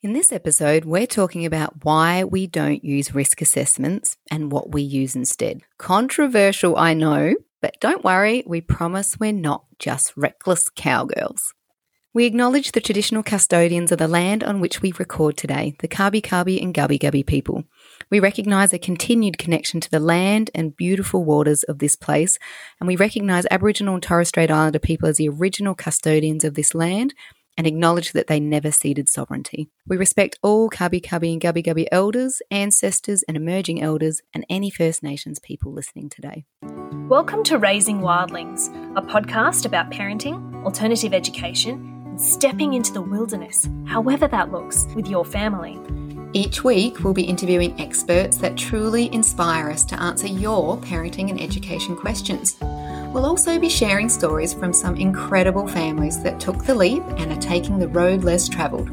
In this episode, we're talking about why we don't use risk assessments and what we use instead. Controversial, I know, but don't worry, we promise we're not just reckless cowgirls. We acknowledge the traditional custodians of the land on which we record today, the Kabi Kabi and Gubbi Gubbi people. We recognise a continued connection to the land and beautiful waters of this place, and we recognise Aboriginal and Torres Strait Islander people as the original custodians of this land and acknowledge that they never ceded sovereignty. We respect all Kabi Kabi and Gubbi Gubbi elders, ancestors, and emerging elders, and any First Nations people listening today. Welcome to Raising Wildlings, a podcast about parenting, alternative education, and stepping into the wilderness, however that looks, with your family. Each week, we'll be interviewing experts that truly inspire us to answer your parenting and education questions. We'll also be sharing stories from some incredible families that took the leap and are taking the road less travelled.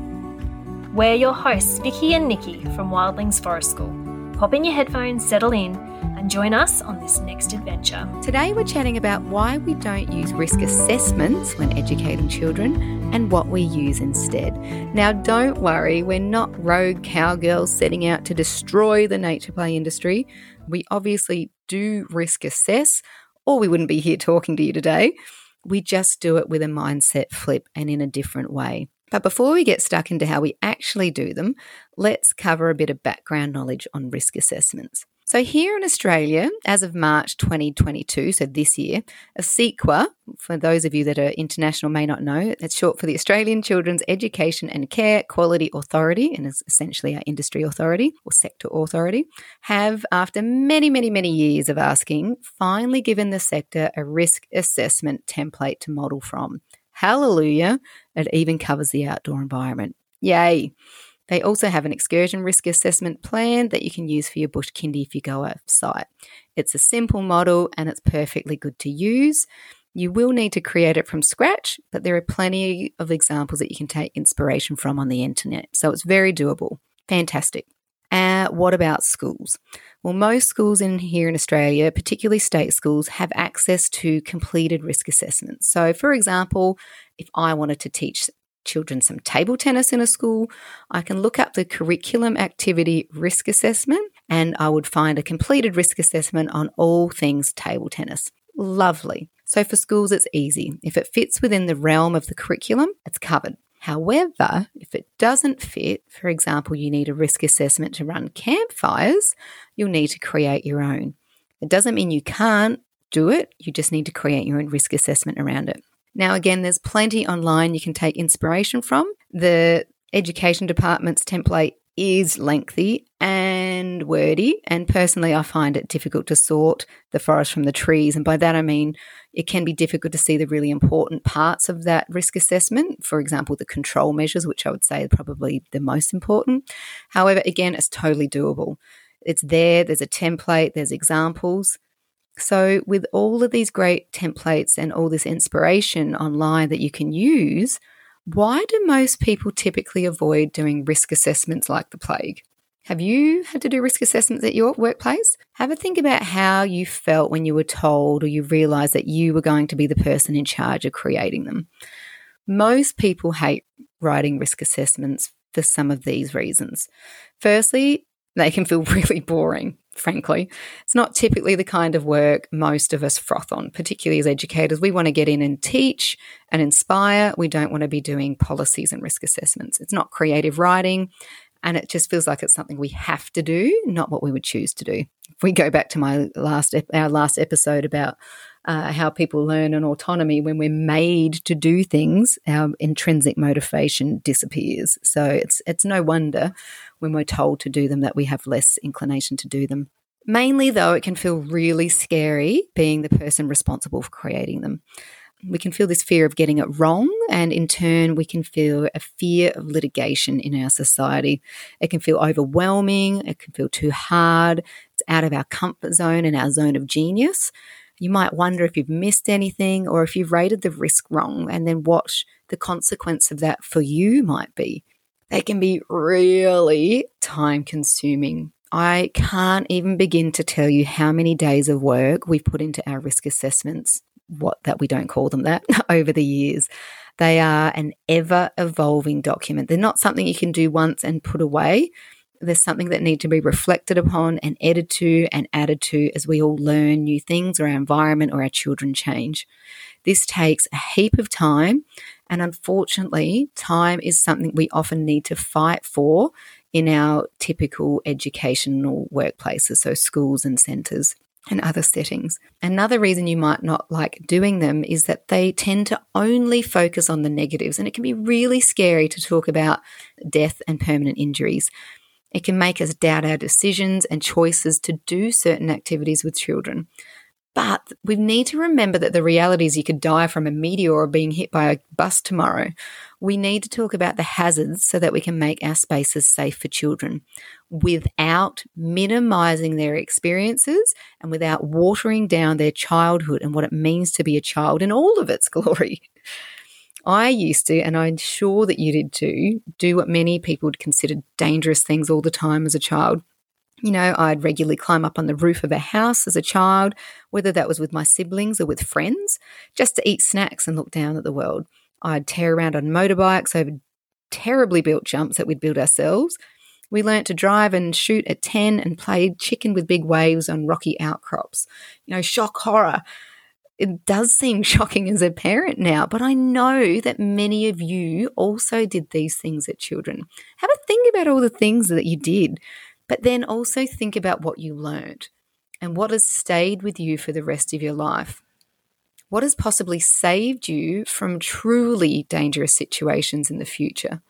We're your hosts, Vicky and Nikki from Wildlings Forest School. Pop in your headphones, settle in, and join us on this next adventure. Today, we're chatting about why we don't use risk assessments when educating children and what we use instead. Now, don't worry, we're not rogue cowgirls setting out to destroy the nature play industry. We obviously do risk assess or we wouldn't be here talking to you today. We just do it with a mindset flip and in a different way. But before we get stuck into how we actually do them, let's cover a bit of background knowledge on risk assessments. So, here in Australia, as of March 2022, so this year, ACECQA, for those of you that are international may not know, it's short for the Australian Children's Education and Care Quality Authority, and is essentially our industry authority or sector authority, have, after many, many, many years of asking, finally given the sector a risk assessment template to model from. Hallelujah! It even covers the outdoor environment. Yay! They also have an excursion risk assessment plan that you can use for your bush kindy if you go outside. It's a simple model and it's perfectly good to use. You will need to create it from scratch, but there are plenty of examples that you can take inspiration from on the internet. So it's very doable. Fantastic. Uh, what about schools? Well, most schools in here in Australia, particularly state schools, have access to completed risk assessments. So, for example, if I wanted to teach children some table tennis in a school, I can look up the curriculum activity risk assessment and I would find a completed risk assessment on all things table tennis. Lovely. So for schools, it's easy. If it fits within the realm of the curriculum, it's covered. However, if it doesn't fit, for example, you need a risk assessment to run campfires, you'll need to create your own. It doesn't mean you can't do it, you just need to create your own risk assessment around it. Now, again, there's plenty online you can take inspiration from. The education department's template is lengthy and wordy, and personally, I find it difficult to sort the forest from the trees. And by that, I mean it can be difficult to see the really important parts of that risk assessment. For example, the control measures, which I would say are probably the most important. However, again, it's totally doable. It's there, there's a template, there's examples. So, with all of these great templates and all this inspiration online that you can use, why do most people typically avoid doing risk assessments like the plague? Have you had to do risk assessments at your workplace? Have a think about how you felt when you were told or you realized that you were going to be the person in charge of creating them. Most people hate writing risk assessments for some of these reasons. Firstly, they can feel really boring frankly. It's not typically the kind of work most of us froth on, particularly as educators. We want to get in and teach and inspire. We don't want to be doing policies and risk assessments. It's not creative writing. And it just feels like it's something we have to do, not what we would choose to do. If we go back to my last our last episode about uh, how people learn an autonomy when we're made to do things, our intrinsic motivation disappears. So it's it's no wonder when we're told to do them that we have less inclination to do them. Mainly, though, it can feel really scary being the person responsible for creating them. We can feel this fear of getting it wrong, and in turn, we can feel a fear of litigation in our society. It can feel overwhelming, it can feel too hard, it's out of our comfort zone and our zone of genius. You might wonder if you've missed anything or if you've rated the risk wrong, and then what the consequence of that for you might be. They can be really time consuming. I can't even begin to tell you how many days of work we've put into our risk assessments, what that we don't call them that, over the years. They are an ever evolving document. They're not something you can do once and put away. There's something that need to be reflected upon and added to and added to as we all learn new things or our environment or our children change. This takes a heap of time. And unfortunately, time is something we often need to fight for in our typical educational workplaces, so schools and centres and other settings. Another reason you might not like doing them is that they tend to only focus on the negatives, and it can be really scary to talk about death and permanent injuries. It can make us doubt our decisions and choices to do certain activities with children. But we need to remember that the reality is you could die from a meteor or being hit by a bus tomorrow. We need to talk about the hazards so that we can make our spaces safe for children without minimizing their experiences and without watering down their childhood and what it means to be a child in all of its glory. I used to, and I'm sure that you did too, do what many people would consider dangerous things all the time as a child. You know, I'd regularly climb up on the roof of a house as a child, whether that was with my siblings or with friends, just to eat snacks and look down at the world. I'd tear around on motorbikes over terribly built jumps that we'd build ourselves. We learnt to drive and shoot at 10 and played chicken with big waves on rocky outcrops. You know, shock horror. It does seem shocking as a parent now, but I know that many of you also did these things at children. Have a think about all the things that you did but then also think about what you learned and what has stayed with you for the rest of your life. What has possibly saved you from truly dangerous situations in the future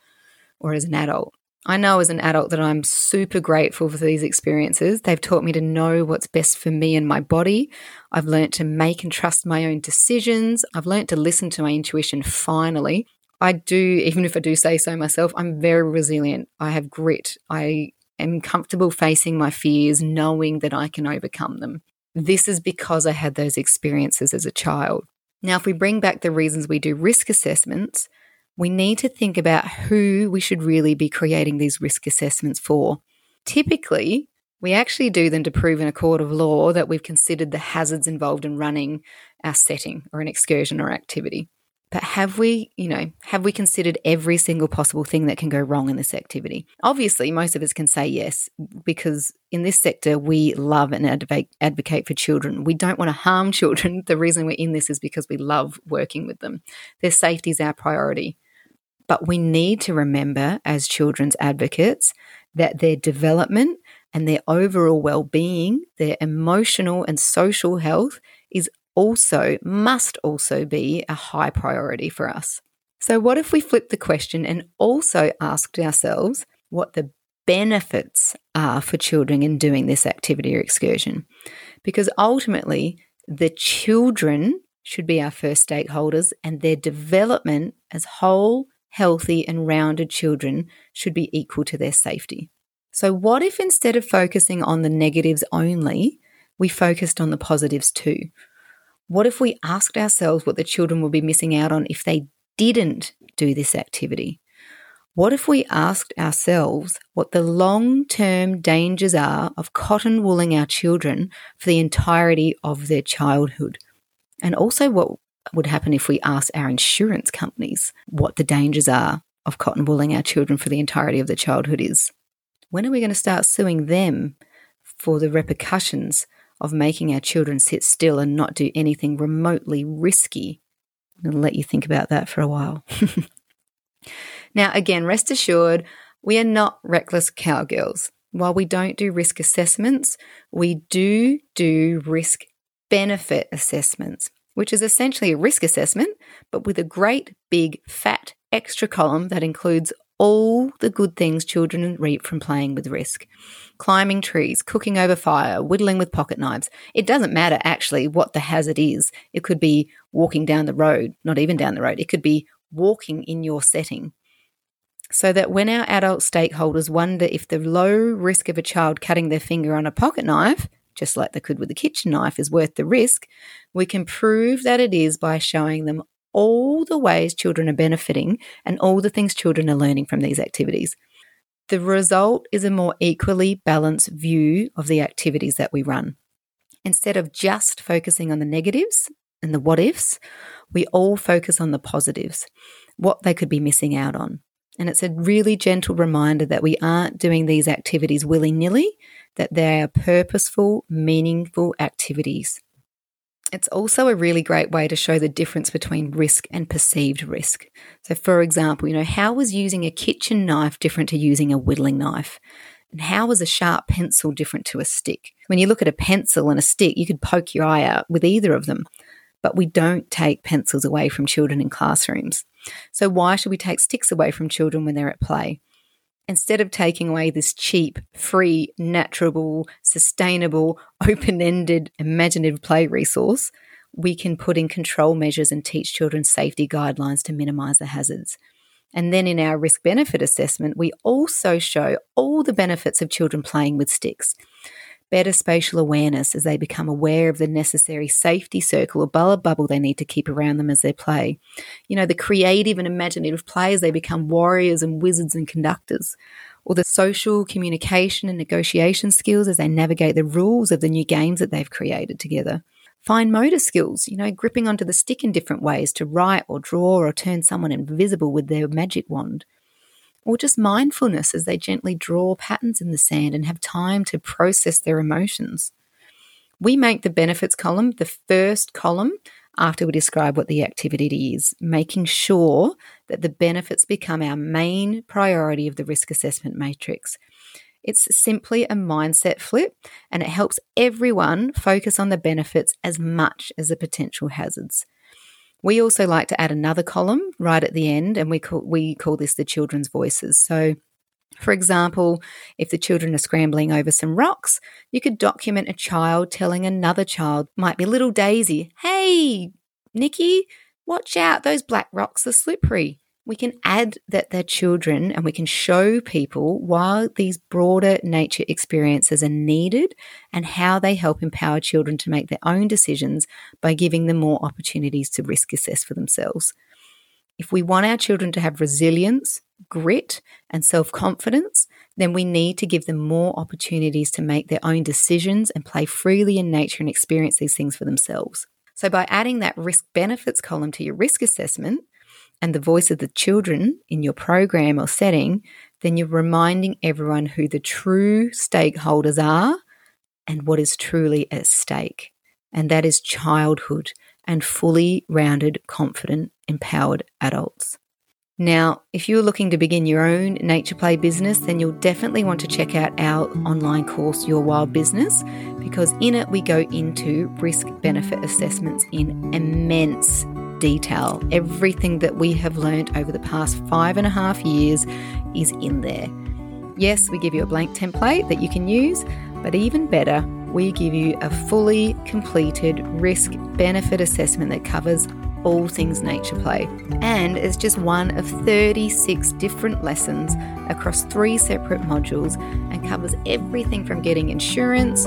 or as an adult? I know as an adult that I'm super grateful for these experiences. They've taught me to know what's best for me and my body. I've learned to make and trust my own decisions. I've learned to listen to my intuition finally. I do, even if I do say so myself, I'm very resilient. I have grit. I am comfortable facing my fears, knowing that I can overcome them. This is because I had those experiences as a child. Now, if we bring back the reasons we do risk assessments, we need to think about who we should really be creating these risk assessments for. Typically, we actually do them to prove in a court of law that we've considered the hazards involved in running our setting or an excursion or activity. But have we, you know, have we considered every single possible thing that can go wrong in this activity? Obviously, most of us can say yes, because in this sector, we love and advocate for children. We don't want to harm children. The reason we're in this is because we love working with them. Their safety is our priority. But we need to remember, as children's advocates, that their development and their overall well being, their emotional and social health is also must also be a high priority for us. So, what if we flip the question and also asked ourselves what the benefits are for children in doing this activity or excursion? Because ultimately, the children should be our first stakeholders, and their development as whole, healthy, and rounded children should be equal to their safety. So, what if instead of focusing on the negatives only, we focused on the positives too? What if we asked ourselves what the children would be missing out on if they didn't do this activity? What if we asked ourselves what the long term dangers are of cotton wooling our children for the entirety of their childhood? And also, what would happen if we asked our insurance companies what the dangers are of cotton wooling our children for the entirety of their childhood is? When are we going to start suing them for the repercussions of making our children sit still and not do anything remotely risky. To let you think about that for a while. now, again, rest assured, we are not reckless cowgirls. While we don't do risk assessments, we do do risk benefit assessments, which is essentially a risk assessment, but with a great big fat extra column that includes all the good things children reap from playing with risk climbing trees, cooking over fire, whittling with pocket knives. It doesn't matter actually what the hazard is. It could be walking down the road, not even down the road. It could be walking in your setting. So that when our adult stakeholders wonder if the low risk of a child cutting their finger on a pocket knife, just like they could with a kitchen knife, is worth the risk, we can prove that it is by showing them all the ways children are benefiting and all the things children are learning from these activities. The result is a more equally balanced view of the activities that we run. Instead of just focusing on the negatives, and the what ifs, we all focus on the positives, what they could be missing out on. And it's a really gentle reminder that we aren't doing these activities willy nilly, that they are purposeful, meaningful activities. It's also a really great way to show the difference between risk and perceived risk. So, for example, you know, how was using a kitchen knife different to using a whittling knife? And how was a sharp pencil different to a stick? When you look at a pencil and a stick, you could poke your eye out with either of them. But we don't take pencils away from children in classrooms. So, why should we take sticks away from children when they're at play? Instead of taking away this cheap, free, natural, sustainable, open ended, imaginative play resource, we can put in control measures and teach children safety guidelines to minimize the hazards. And then in our risk benefit assessment, we also show all the benefits of children playing with sticks. Better spatial awareness as they become aware of the necessary safety circle or bubble they need to keep around them as they play. You know, the creative and imaginative players, they become warriors and wizards and conductors. Or the social communication and negotiation skills as they navigate the rules of the new games that they've created together fine motor skills, you know, gripping onto the stick in different ways to write or draw or turn someone invisible with their magic wand. Or just mindfulness as they gently draw patterns in the sand and have time to process their emotions. We make the benefits column the first column after we describe what the activity is, making sure that the benefits become our main priority of the risk assessment matrix. It's simply a mindset flip and it helps everyone focus on the benefits as much as the potential hazards. We also like to add another column right at the end, and we call, we call this the children's voices. So, for example, if the children are scrambling over some rocks, you could document a child telling another child, might be little Daisy, hey, Nikki, watch out, those black rocks are slippery we can add that they're children and we can show people why these broader nature experiences are needed and how they help empower children to make their own decisions by giving them more opportunities to risk assess for themselves. If we want our children to have resilience, grit, and self confidence, then we need to give them more opportunities to make their own decisions and play freely in nature and experience these things for themselves. So, by adding that risk benefits column to your risk assessment, and the voice of the children in your program or setting, then you're reminding everyone who the true stakeholders are and what is truly at stake. And that is childhood and fully rounded, confident, empowered adults. Now, if you're looking to begin your own nature play business, then you'll definitely want to check out our online course, Your Wild Business, because in it we go into risk benefit assessments in immense detail. Everything that we have learned over the past five and a half years is in there. Yes, we give you a blank template that you can use, but even better, we give you a fully completed risk benefit assessment that covers all things nature play. And it's just one of 36 different lessons across three separate modules covers everything from getting insurance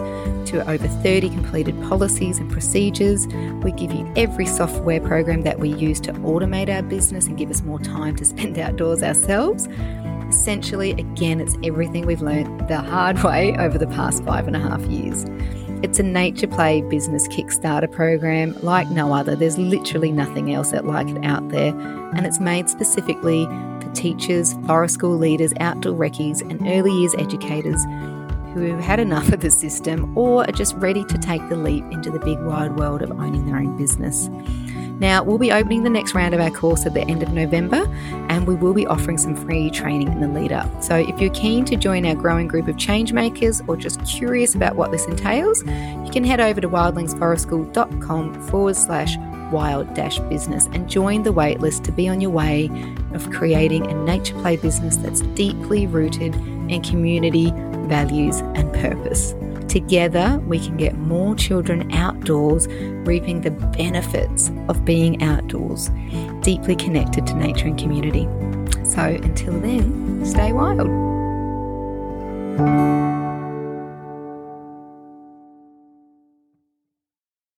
to over 30 completed policies and procedures. We give you every software program that we use to automate our business and give us more time to spend outdoors ourselves. Essentially, again, it's everything we've learned the hard way over the past five and a half years. It's a nature play business Kickstarter program like no other. There's literally nothing else that like it out there, and it's made specifically teachers, forest school leaders, outdoor reccees, and early years educators who have had enough of the system or are just ready to take the leap into the big wide world of owning their own business. Now, we'll be opening the next round of our course at the end of November, and we will be offering some free training in the lead up. So, if you're keen to join our growing group of changemakers or just curious about what this entails, you can head over to wildlingsforestschool.com forward slash wild dash business and join the waitlist to be on your way of creating a nature play business that's deeply rooted in community, values, and purpose. Together, we can get more children outdoors, reaping the benefits of being outdoors, deeply connected to nature and community. So until then, stay wild.